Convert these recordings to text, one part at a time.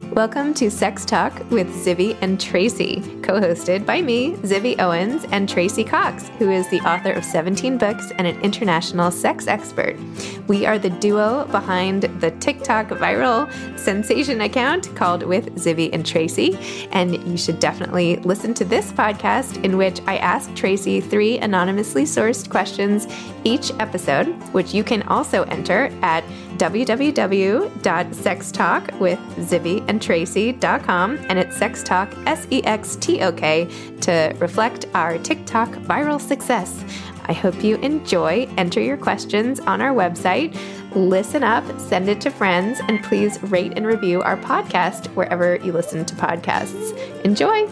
Welcome to Sex Talk with Zibby and Tracey, co hosted by me, Zibby Owens, and Tracey Cox, who is the author of 17 books and an international sex expert. We are the duo behind the TikTok viral sensation account called With Zibby and Tracey. And you should definitely listen to this podcast in which I ask Tracey three anonymously sourced questions each episode, which you can also enter at www.sextalkwithzibbyandtracy.com and it's sextalk, S E X T O K, to reflect our TikTok viral success. I hope you enjoy. Enter your questions on our website. Listen up, send it to friends, and please rate and review our podcast wherever you listen to podcasts. Enjoy.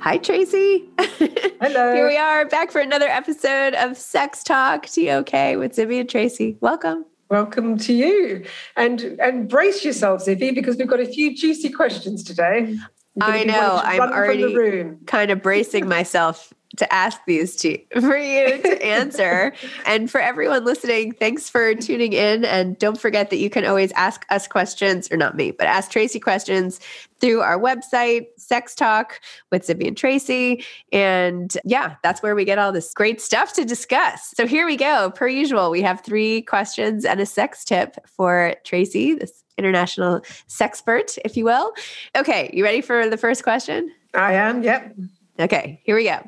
Hi, Tracey. Hello. Here we are back for another episode of Sex Talk TOK with Zibby and Tracey. Welcome. Welcome to you. And and brace yourselves, Zibby, because we've got a few juicy questions today. I know. I'm already kind of bracing myself to ask these to for you to answer. and for everyone listening, thanks for tuning in. And don't forget that you can always ask us questions, or not me, but ask Tracey questions through our website, Sex Talk with Zibby and Tracey. And yeah, that's where we get all this great stuff to discuss. So here we go. Per usual, we have three questions and a sex tip for Tracey, this international sexpert, if you will. Okay, you ready for the first question? I am, yep. Okay, here we go.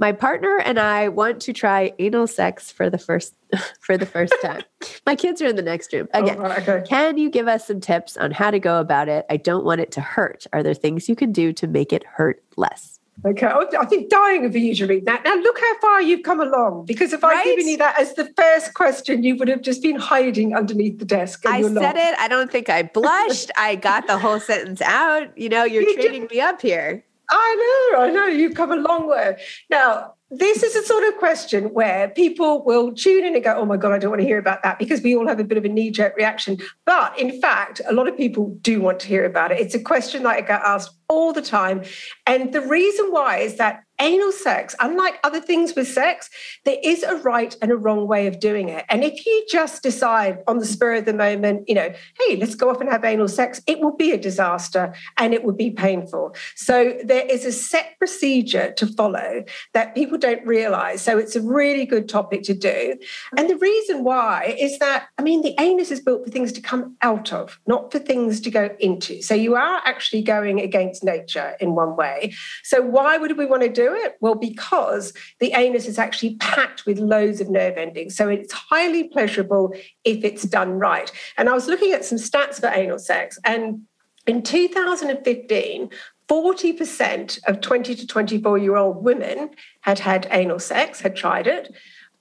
My partner and I want to try anal sex for the first for the first time. My kids are in the next room. Oh, Again, oh, okay. can you give us some tips on how to go about it? I don't want it to hurt. Are there things you can do to make it hurt less? Okay, oh, I think dying of read that. Now, look how far you've come along. Because if I'd given you that as the first question, you would have just been hiding underneath the desk. I said not. it. I don't think I blushed. I got the whole sentence out. You know, you're you training me up here. I know, I know. You've come a long way. Now, this is a sort of question where people will tune in and go, oh my God, I don't want to hear about that because we all have a bit of a knee jerk reaction. But in fact, a lot of people do want to hear about it. It's a question that I get asked all the time. And the reason why is that anal sex, unlike other things with sex, there is a right and a wrong way of doing it. And if you just decide on the spur of the moment, you know, hey, let's go off and have anal sex, it will be a disaster and it will be painful. So there is a set procedure to follow that people don't realize. So it's a really good topic to do. And the reason why is that, I mean, the anus is built for things to come out of, not for things to go into. So you are actually going against nature in one way. So why would we want to do it? Well, because the anus is actually packed with loads of nerve endings. So it's highly pleasurable if it's done right. And I was looking at some stats for anal sex, and in 2015, 40% of 20 to 24 year old women had had anal sex, had tried it.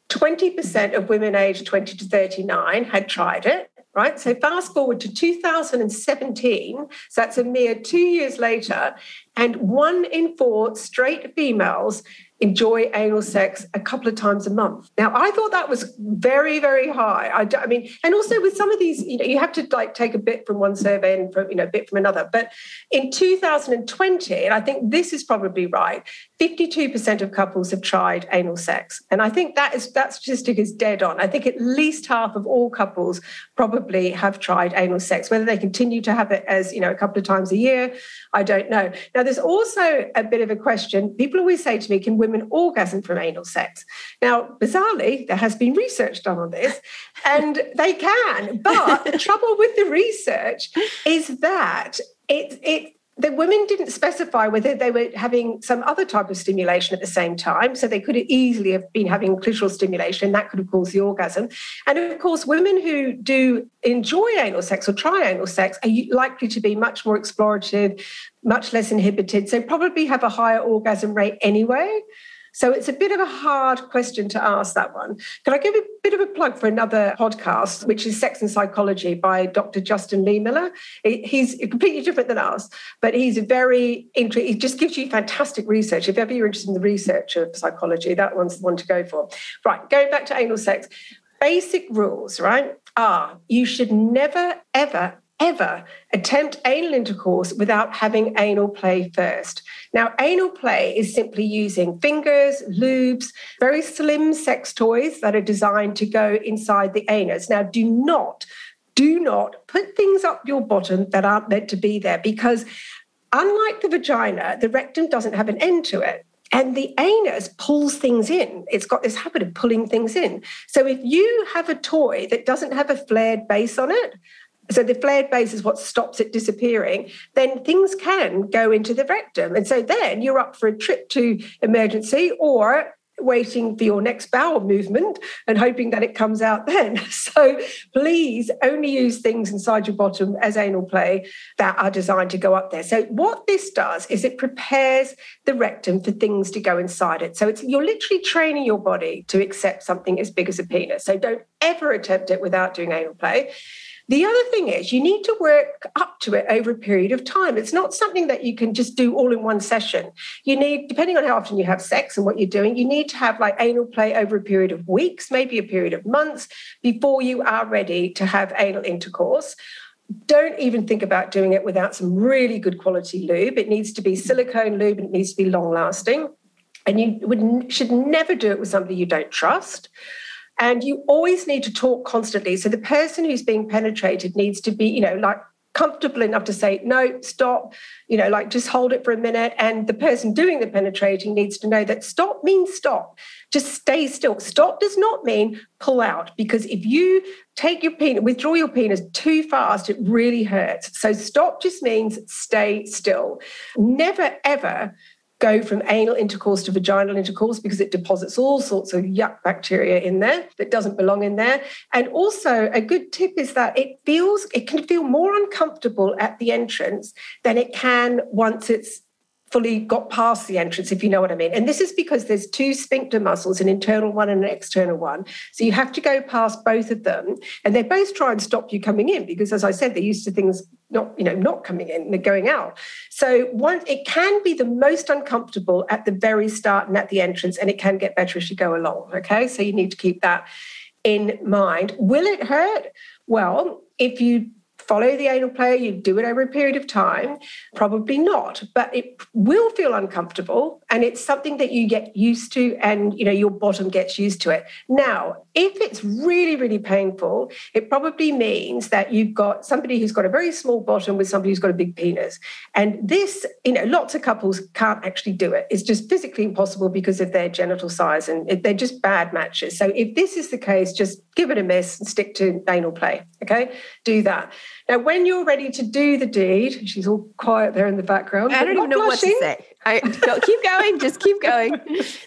20% of women aged 20 to 39 had tried it right? So fast forward to 2017, so that's a mere two years later, and one in four straight females enjoy anal sex a couple of times a month. Now, I thought that was very, very high. I, I, mean, and also with some of these, you know, you have to like take a bit from one survey and from, you know, a bit from another. But in 2020, and I think this is probably right, 52% of couples have tried anal sex. And I think that is that statistic is dead on. I think at least half of all couples probably have tried anal sex. Whether they continue to have it as, you know, a couple of times a year, I don't know. Now, there's also a bit of a question. People always say to me, can women orgasm from anal sex? Now, bizarrely, there has been research done on this, and they can. But the trouble with the research is that it, it the women didn't specify whether they were having some other type of stimulation at the same time. So they could easily have been having clitoral stimulation. and That could have caused the orgasm. And of course, women who do enjoy anal sex or try anal sex are likely to be much more explorative, much less inhibited. So probably have a higher orgasm rate anyway. So it's a bit of a hard question to ask that one. Can I give a bit of a plug for another podcast, which is Sex and Psychology by Dr. Justin Lehmiller? He's completely different than us, but he's very interesting. He just gives you fantastic research. If ever you're interested in the research of psychology, that one's the one to go for. Right, going back to anal sex. Basic rules, right, are you should never, ever, ever attempt anal intercourse without having anal play first. Now, anal play is simply using fingers, lubes, very slim sex toys that are designed to go inside the anus. Now, do not, do not put things up your bottom that aren't meant to be there because unlike the vagina, the rectum doesn't have an end to it. And the anus pulls things in. It's got this habit of pulling things in. So if you have a toy that doesn't have a flared base on it, so the flared base is what stops it disappearing, then things can go into the rectum. And so then you're up for a trip to emergency or waiting for your next bowel movement and hoping that it comes out then. So please only use things inside your bottom as anal play that are designed to go up there. So what this does is it prepares the rectum for things to go inside it. So it's you're literally training your body to accept something as big as a penis. So don't ever attempt it without doing anal play. The other thing is you need to work up to it over a period of time. It's not something that you can just do all in one session. You need, depending on how often you have sex and what you're doing, you need to have like anal play over a period of weeks, maybe a period of months before you are ready to have anal intercourse don't even think about doing it without some really good quality lube. It needs to be silicone lube and it needs to be long lasting. And you would, should never do it with somebody you don't trust. And you always need to talk constantly. So the person who's being penetrated needs to be, you know, like comfortable enough to say, no, stop, you know, like just hold it for a minute. And the person doing the penetrating needs to know that stop means stop. Just stay still. Stop does not mean pull out, because if you take your penis, withdraw your penis too fast, it really hurts. So stop just means stay still. Never, ever go from anal intercourse to vaginal intercourse because it deposits all sorts of yuck bacteria in there that doesn't belong in there. And also, a good tip is that it feels, it can feel more uncomfortable at the entrance than it can once it's fully got past the entrance, if you know what I mean. And this is because there's two sphincter muscles, an internal one and an external one. So you have to go past both of them. And they both try and stop you coming in because, as I said, they're used to things not, you know, not coming in, they're going out. So one, it can be the most uncomfortable at the very start and at the entrance, and it can get better as you go along. Okay. So you need to keep that in mind. Will it hurt? Well, if you follow the anal play, you do it over a period of time, probably not, but it will feel uncomfortable and it's something that you get used to and you know your bottom gets used to it. Now, if it's really really painful, it probably means that you've got somebody who's got a very small bottom with somebody who's got a big penis. And this, you know, lots of couples can't actually do it. It's just physically impossible because of their genital size and they're just bad matches. So if this is the case, just give it a miss and stick to anal play, okay? Do that. Now, when you're ready to do the deed, she's all quiet there in the background. I don't even know blushing. what to say. I go, keep going, just keep going.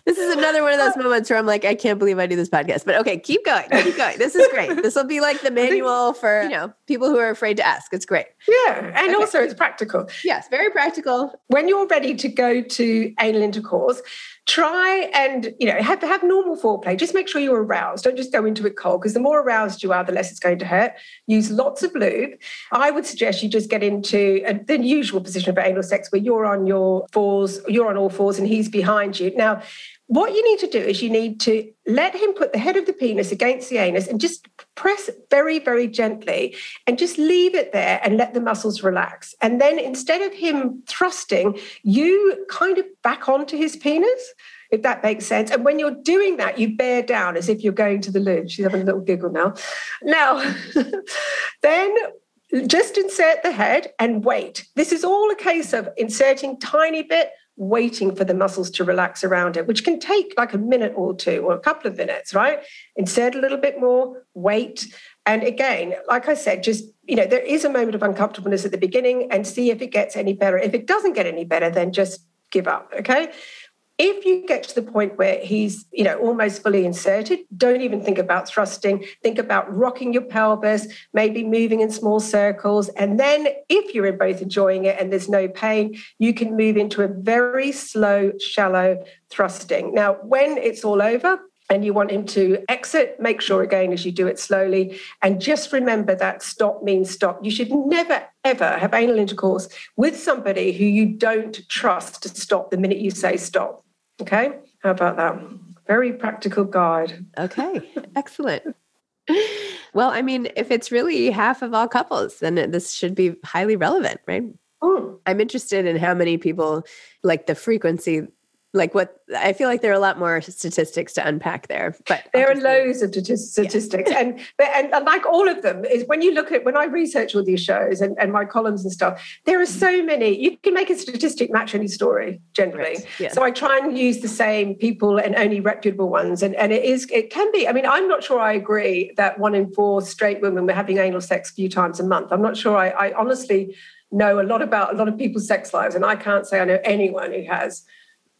This is another one of those moments where I'm like, I can't believe I do this podcast. But okay, keep going, keep going. This is great. This will be like the manual for you know people who are afraid to ask. It's great. Yeah, and okay. also it's practical. Yes, very practical. When you're ready to go to anal intercourse, try and you know have have normal foreplay just make sure you're aroused don't just go into it cold because the more aroused you are the less it's going to hurt use lots of lube i would suggest you just get into a, the usual position for anal sex where you're on your fours you're on all fours and he's behind you now what you need to do is you need to let him put the head of the penis against the anus and just press very, very gently and just leave it there and let the muscles relax. And then instead of him thrusting, you kind of back onto his penis, if that makes sense. And when you're doing that, you bear down as if you're going to the loo. She's having a little giggle now. Now, then just insert the head and wait. This is all a case of inserting tiny bit, waiting for the muscles to relax around it, which can take like a minute or two or a couple of minutes, right? Insert a little bit more, wait. And again, like I said, just, you know, there is a moment of uncomfortableness at the beginning and see if it gets any better. If it doesn't get any better, then just give up, okay? If you get to the point where he's, you know, almost fully inserted, don't even think about thrusting. Think about rocking your pelvis, maybe moving in small circles. And then if you're both enjoying it and there's no pain, you can move into a very slow, shallow thrusting. Now, when it's all over, and you want him to exit, make sure again as you do it slowly. And just remember that stop means stop. You should never, ever have anal intercourse with somebody who you don't trust to stop the minute you say stop. Okay? How about that? Very practical guide. Okay, excellent. well, I mean, if it's really half of all couples, then this should be highly relevant, right? Mm. I'm interested in how many people like the frequency like what I feel like there are a lot more statistics to unpack there, but there are loads of statistics, yeah. and, but, and and like all of them is when you look at when I research all these shows and, and my columns and stuff, there are mm-hmm. so many. You can make a statistic match any story generally. Right. Yeah. So I try and use the same people and only reputable ones, and and it is it can be. I mean, I'm not sure I agree that one in four straight women were having anal sex a few times a month. I'm not sure. I, I honestly know a lot about a lot of people's sex lives, and I can't say I know anyone who has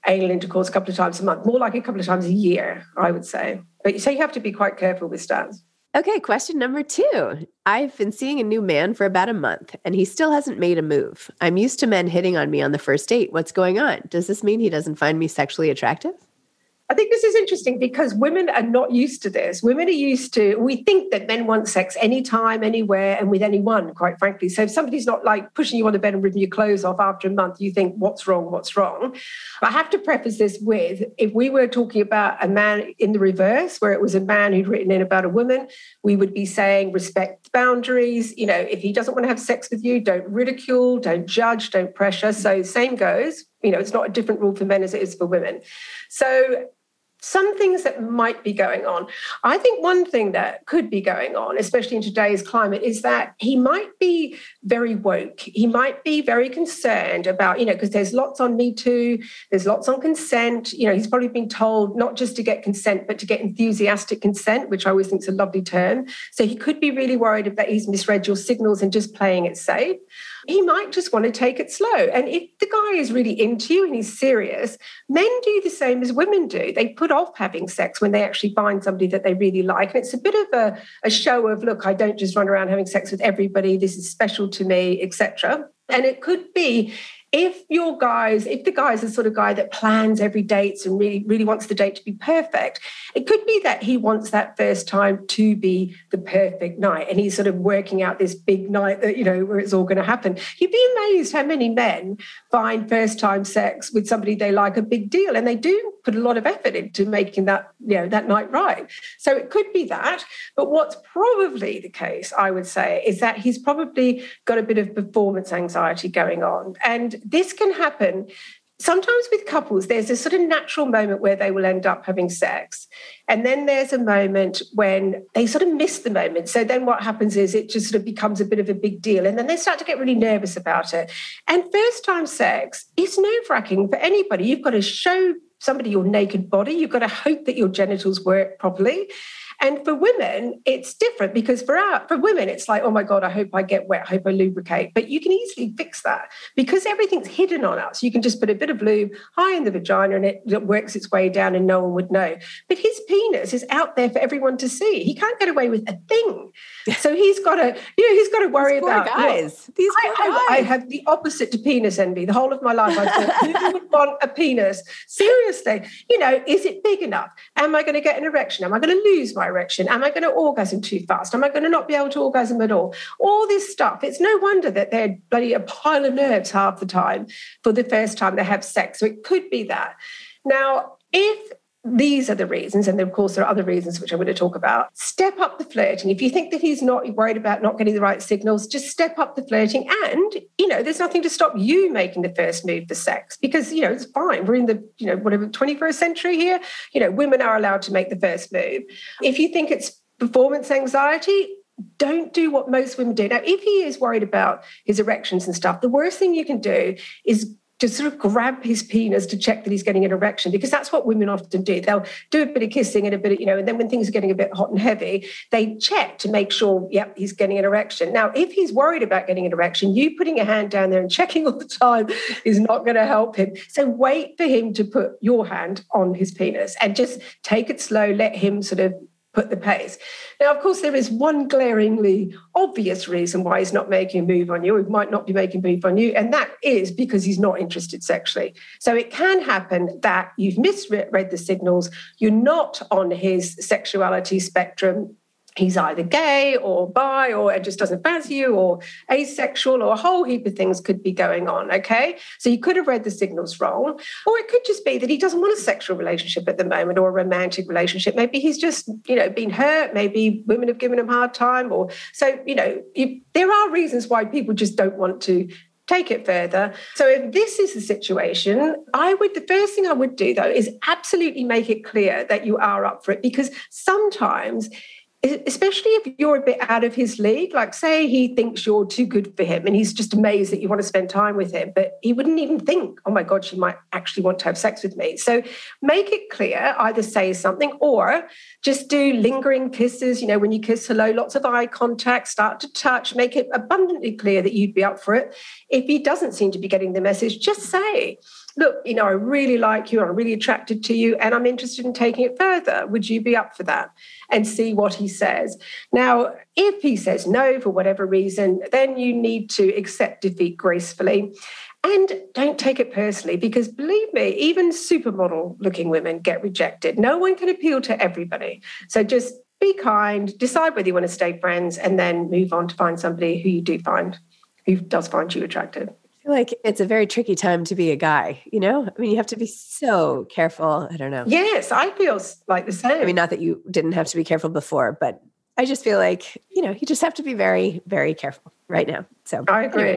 anal intercourse a couple of times a month, more like a couple of times a year, I would say. But you so you have to be quite careful with stats. Okay, question number two. I've been seeing a new man for about a month and he still hasn't made a move. I'm used to men hitting on me on the first date. What's going on? Does this mean he doesn't find me sexually attractive? I think this is interesting because women are not used to this. Women are used to, we think that men want sex anytime, anywhere, and with anyone, quite frankly. So if somebody's not like pushing you on the bed and ripping your clothes off after a month, you think, what's wrong? What's wrong? I have to preface this with if we were talking about a man in the reverse, where it was a man who'd written in about a woman, we would be saying respect boundaries. You know, if he doesn't want to have sex with you, don't ridicule, don't judge, don't pressure. So same goes. You know, it's not a different rule for men as it is for women. So some things that might be going on. I think one thing that could be going on, especially in today's climate, is that he might be very woke. He might be very concerned about, you know, because there's lots on Me Too, there's lots on consent. You know, he's probably been told not just to get consent, but to get enthusiastic consent, which I always think is a lovely term. So he could be really worried that he's misread your signals and just playing it safe he might just want to take it slow. And if the guy is really into you and he's serious, men do the same as women do. They put off having sex when they actually find somebody that they really like. And it's a bit of a, a show of, look, I don't just run around having sex with everybody. This is special to me, etc. And it could be if your guys, if the guy's the sort of guy that plans every date and really, really wants the date to be perfect, it could be that he wants that first time to be the perfect night. And he's sort of working out this big night that, you know, where it's all going to happen. You'd be amazed how many men find first time sex with somebody they like a big deal. And they do put a lot of effort into making that, you know, that night right. So it could be that. But what's probably the case, I would say, is that he's probably got a bit of performance anxiety going on. And this can happen sometimes with couples, there's a sort of natural moment where they will end up having sex. And then there's a moment when they sort of miss the moment. So then what happens is it just sort of becomes a bit of a big deal. And then they start to get really nervous about it. And first time sex is nerve wracking for anybody. You've got to show somebody your naked body, you've got to hope that your genitals work properly. And for women, it's different because for our, for women, it's like, oh my God, I hope I get wet, I hope I lubricate. But you can easily fix that because everything's hidden on us. You can just put a bit of lube high in the vagina and it, works its way down and no one would know. But his penis is out there for everyone to see. He can't get away with a thing. So he's got to, you know, he's got to worry about guys. Look, These I, guys. I, I, have the opposite to penis envy. The whole of my life, I thought, who would want a penis? Seriously, you know, is it big enough? Am I going to get an erection? Am I going to lose my erection? Am I going to orgasm too fast? Am I going to not be able to orgasm at all? All this stuff. It's no wonder that they're bloody a pile of nerves half the time for the first time they have sex. So it could be that. Now, if these are the reasons, and of course there are other reasons which I'm going to talk about. Step up the flirting. If you think that he's not worried about not getting the right signals, just step up the flirting. And you know, there's nothing to stop you making the first move for sex because you know it's fine. We're in the you know whatever 21st century here. You know, women are allowed to make the first move. If you think it's performance anxiety, don't do what most women do. Now, if he is worried about his erections and stuff, the worst thing you can do is to sort of grab his penis to check that he's getting an erection because that's what women often do. They'll do a bit of kissing and a bit of, you know, and then when things are getting a bit hot and heavy, they check to make sure, yep, he's getting an erection. Now, if he's worried about getting an erection, you putting a hand down there and checking all the time is not going to help him. So wait for him to put your hand on his penis and just take it slow, let him sort of put the pace. Now, of course, there is one glaringly obvious reason why he's not making a move on you, he might not be making a move on you, and that is because he's not interested sexually. So it can happen that you've misread the signals, you're not on his sexuality spectrum, he's either gay or bi or it just doesn't fancy you or asexual or a whole heap of things could be going on okay? So you could have read the signals wrong or it could just be that he doesn't want a sexual relationship at the moment or a romantic relationship. Maybe he's just you know been hurt. Maybe women have given him hard time or so you know you, there are reasons why people just don't want to take it further. So if this is the situation, I would the first thing I would do though is absolutely make it clear that you are up for it because sometimes especially if you're a bit out of his league like say he thinks you're too good for him and he's just amazed that you want to spend time with him but he wouldn't even think oh my god she might actually want to have sex with me. So make it clear either say something or just do lingering kisses you know when you kiss hello lots of eye contact start to touch make it abundantly clear that you'd be up for it. If he doesn't seem to be getting the message just say look, you know, I really like you, I'm really attracted to you, and I'm interested in taking it further. Would you be up for that? And see what he says. Now, if he says no for whatever reason, then you need to accept defeat gracefully. And don't take it personally because believe me, even supermodel looking women get rejected. No one can appeal to everybody. So just be kind, decide whether you want to stay friends, and then move on to find somebody who you do find, who does find you attractive like it's a very tricky time to be a guy, you know? I mean, you have to be so careful. I don't know. Yes, I feel like the same. I mean, not that you didn't have to be careful before, but I just feel like, you know, you just have to be very, very careful right now. So I agree. Anyway.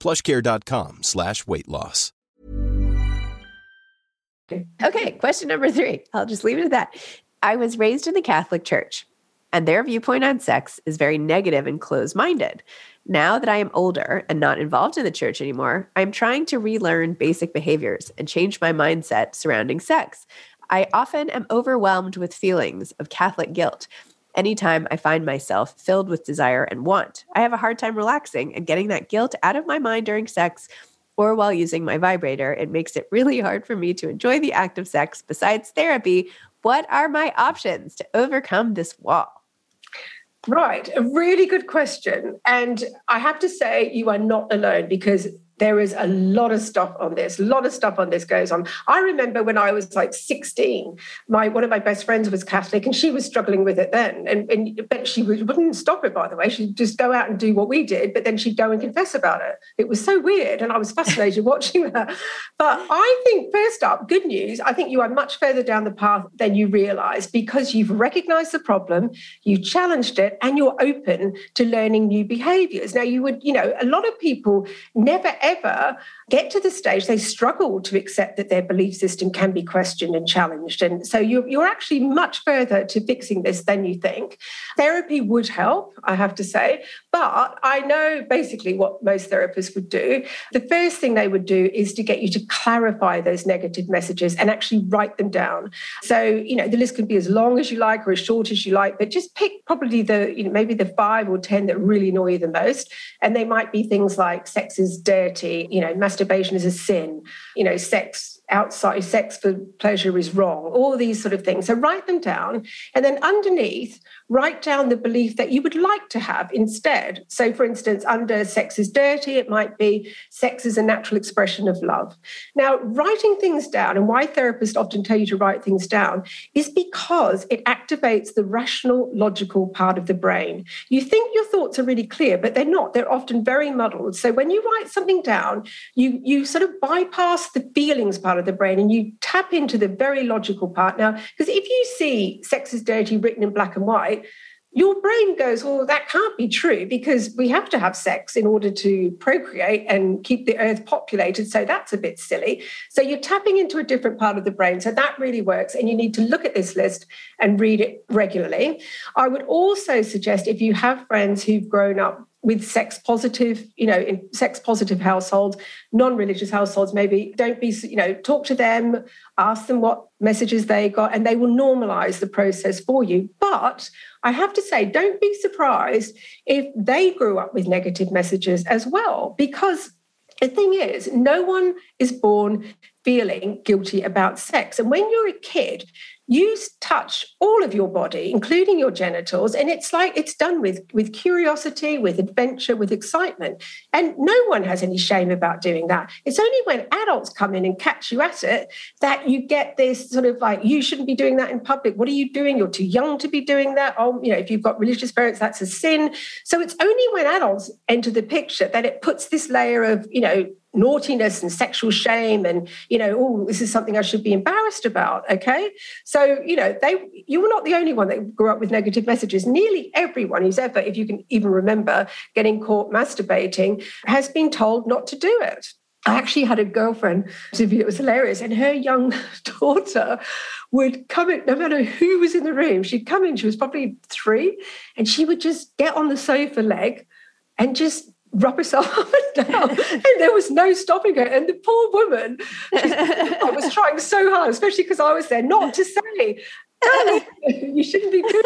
plushcare.com slash weight loss. Okay, question number three. I'll just leave it at that. I was raised in the Catholic Church, and their viewpoint on sex is very negative and closed minded. Now that I am older and not involved in the church anymore, I'm trying to relearn basic behaviors and change my mindset surrounding sex. I often am overwhelmed with feelings of Catholic guilt Anytime I find myself filled with desire and want, I have a hard time relaxing and getting that guilt out of my mind during sex or while using my vibrator. It makes it really hard for me to enjoy the act of sex. Besides therapy, what are my options to overcome this wall? Right, a really good question. And I have to say, you are not alone because there is a lot of stuff on this. A lot of stuff on this goes on. I remember when I was like 16, my one of my best friends was Catholic and she was struggling with it then. And, and but she wouldn't stop it, by the way. She'd just go out and do what we did, but then she'd go and confess about it. It was so weird. And I was fascinated watching her. But I think, first up, good news. I think you are much further down the path than you realize because you've recognized the problem, you challenged it, and you're open to learning new behaviors. Now, you would, you know, a lot of people never ever get to the stage they struggle to accept that their belief system can be questioned and challenged. And so you're, you're actually much further to fixing this than you think. Therapy would help, I have to say, but I know basically what most therapists would do. The first thing they would do is to get you to clarify those negative messages and actually write them down. So, you know, the list can be as long as you like or as short as you like, but just pick probably the, you know, maybe the five or 10 that really annoy you the most. And they might be things like sex is dirty dirty, you know, masturbation is a sin, you know, sex outside sex for pleasure is wrong, all these sort of things. So write them down. And then underneath, write down the belief that you would like to have instead. So, for instance, under sex is dirty, it might be sex is a natural expression of love. Now, writing things down and why therapists often tell you to write things down is because it activates the rational, logical part of the brain. You think your thoughts are really clear, but they're not. They're often very muddled. So, when you write something down, you, you sort of bypass the feelings part of the brain and you tap into the very logical part. Now, because if you see sex is dirty written in black and white, your brain goes, well, that can't be true because we have to have sex in order to procreate and keep the earth populated. So that's a bit silly. So you're tapping into a different part of the brain. So that really works. And you need to look at this list and read it regularly. I would also suggest if you have friends who've grown up with sex positive, you know, in sex positive households, non-religious households, maybe don't be, you know, talk to them, ask them what messages they got, and they will normalize the process for you. But I have to say, don't be surprised if they grew up with negative messages as well, because the thing is, no one is born feeling guilty about sex. And when you're a kid, you touch all of your body including your genitals and it's like it's done with with curiosity with adventure with excitement. And no one has any shame about doing that. It's only when adults come in and catch you at it that you get this sort of like you shouldn't be doing that in public. What are you doing? You're too young to be doing that. Oh you know if you've got religious parents that's a sin. So it's only when adults enter the picture that it puts this layer of you know naughtiness and sexual shame and you know oh this is something i should be embarrassed about okay? So you know they you were not the only one that grew up with negative messages. Nearly everyone who's ever if you can even remember getting caught masturbating has been told not to do it. I actually had a girlfriend, it was hilarious, and her young daughter would come in, no matter who was in the room, she'd come in, she was probably three, and she would just get on the sofa leg and just rub herself up and down. and there was no stopping her. And the poor woman I was trying so hard, especially because I was there, not to say, you shouldn't be doing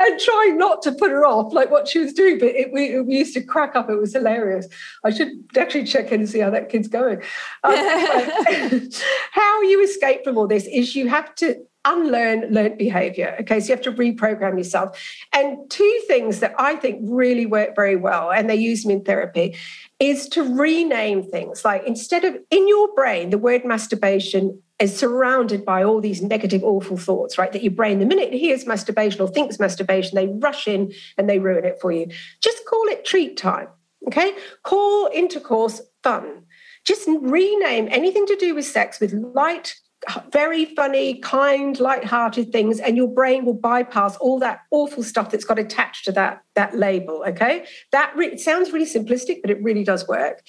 and trying not to put her off like what she was doing. But it, we, we, used to crack up. It was hilarious. I should actually check in and see how that kid's going. Um, how you escape from all this is you have to unlearn learned behavior. Okay, so you have to reprogram yourself. And two things that I think really work very well, and they use them in therapy, is to rename things. Like instead of in your brain, the word masturbation is surrounded by all these negative, awful thoughts, right? That your brain, the minute it hears masturbation or thinks masturbation, they rush in and they ruin it for you. Just call it treat time. Okay, call intercourse fun. Just rename anything to do with sex with light, very funny, kind, light-hearted things, and your brain will bypass all that awful stuff that's got attached to that, that label. Okay. That re- sounds really simplistic, but it really does work.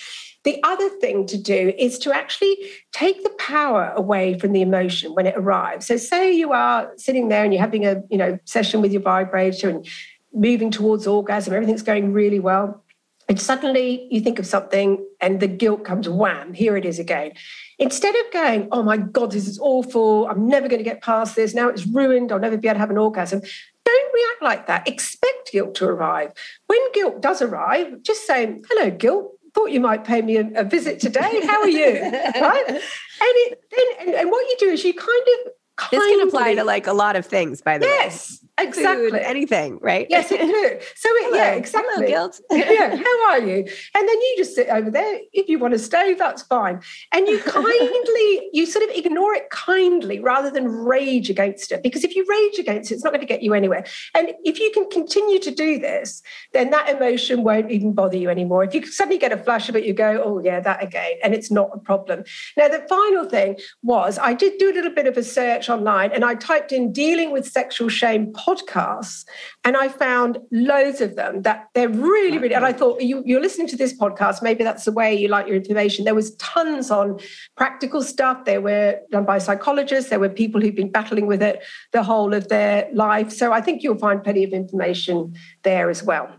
The other thing to do is to actually take the power away from the emotion when it arrives. So say you are sitting there and you're having a you know session with your vibrator and moving towards orgasm, everything's going really well. And suddenly you think of something and the guilt comes wham, here it is again. Instead of going, oh my God, this is awful, I'm never going to get past this, now it's ruined, I'll never be able to have an orgasm, don't react like that. Expect guilt to arrive. When guilt does arrive, just say, hello, guilt, thought you might pay me a, a visit today. How are you? right? And it then and, and, what you do is you kind of this can apply to like a lot of things, by the yes, way. Yes, exactly. Food, anything, right? Yes, it could. So it, yeah, exactly. Hello, yeah, how are you? And then you just sit over there. If you want to stay, that's fine. And you kindly, you sort of ignore it kindly rather than rage against it. Because if you rage against it, it's not going to get you anywhere. And if you can continue to do this, then that emotion won't even bother you anymore. If you suddenly get a flash of it, you go, oh yeah, that again, and it's not a problem. Now the final thing was I did do a little bit of a search online and I typed in dealing with sexual shame podcasts and I found loads of them that they're really, really, and I thought you, you're listening to this podcast, maybe that's the way you like your information. There was tons on practical stuff. They were done by psychologists. There were people who've been battling with it the whole of their life. So I think you'll find plenty of information there as well.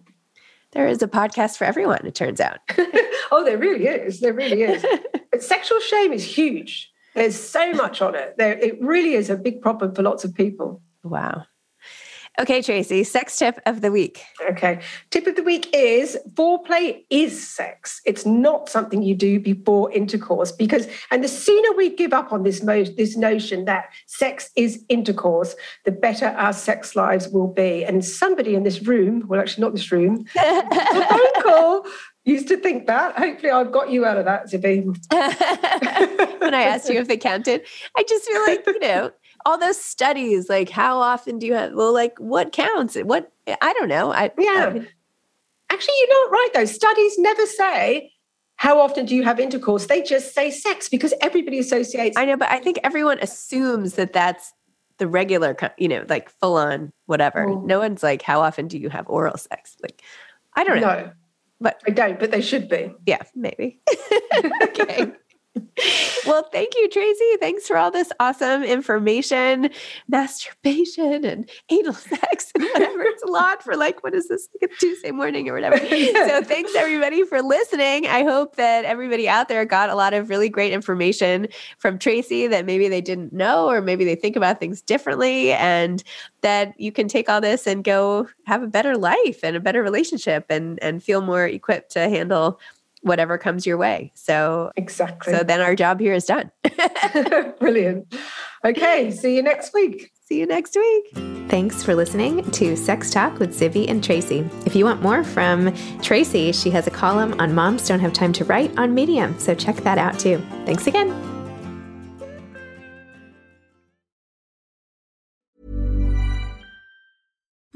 There is a podcast for everyone, it turns out. oh, there really is. There really is. but sexual shame is huge. There's so much on it. There, it really is a big problem for lots of people. Wow. Okay, Tracey, sex tip of the week. Okay. Tip of the week is foreplay is sex. It's not something you do before intercourse because, and the sooner we give up on this, mo- this notion that sex is intercourse, the better our sex lives will be. And somebody in this room, well, actually not this room, phone call used to think that. Hopefully, I've got you out of that, Zibby. when I asked you if they counted, I just feel like, you know, all those studies, like how often do you have, well, like what counts? What, I don't know. I, yeah. I Actually, you're not right, though. Studies never say, how often do you have intercourse? They just say sex because everybody associates. I know, but I think everyone assumes that that's the regular, you know, like full on whatever. Oh. No one's like, how often do you have oral sex? Like, I don't know. No. But I don't, but they should be. Yeah, maybe. okay. Well, thank you, Tracey. Thanks for all this awesome information, masturbation and anal sex and whatever. It's a lot for like, what is this, like a Tuesday morning or whatever. so thanks everybody for listening. I hope that everybody out there got a lot of really great information from Tracey that maybe they didn't know, or maybe they think about things differently and that you can take all this and go have a better life and a better relationship and, and feel more equipped to handle whatever comes your way. So exactly. So then our job here is done. Brilliant. Okay. See you next week. See you next week. Thanks for listening to Sex Talk with Zibby and Tracey. If you want more from Tracey, she has a column on Moms Don't Have Time to Write on Medium. So check that out too. Thanks again.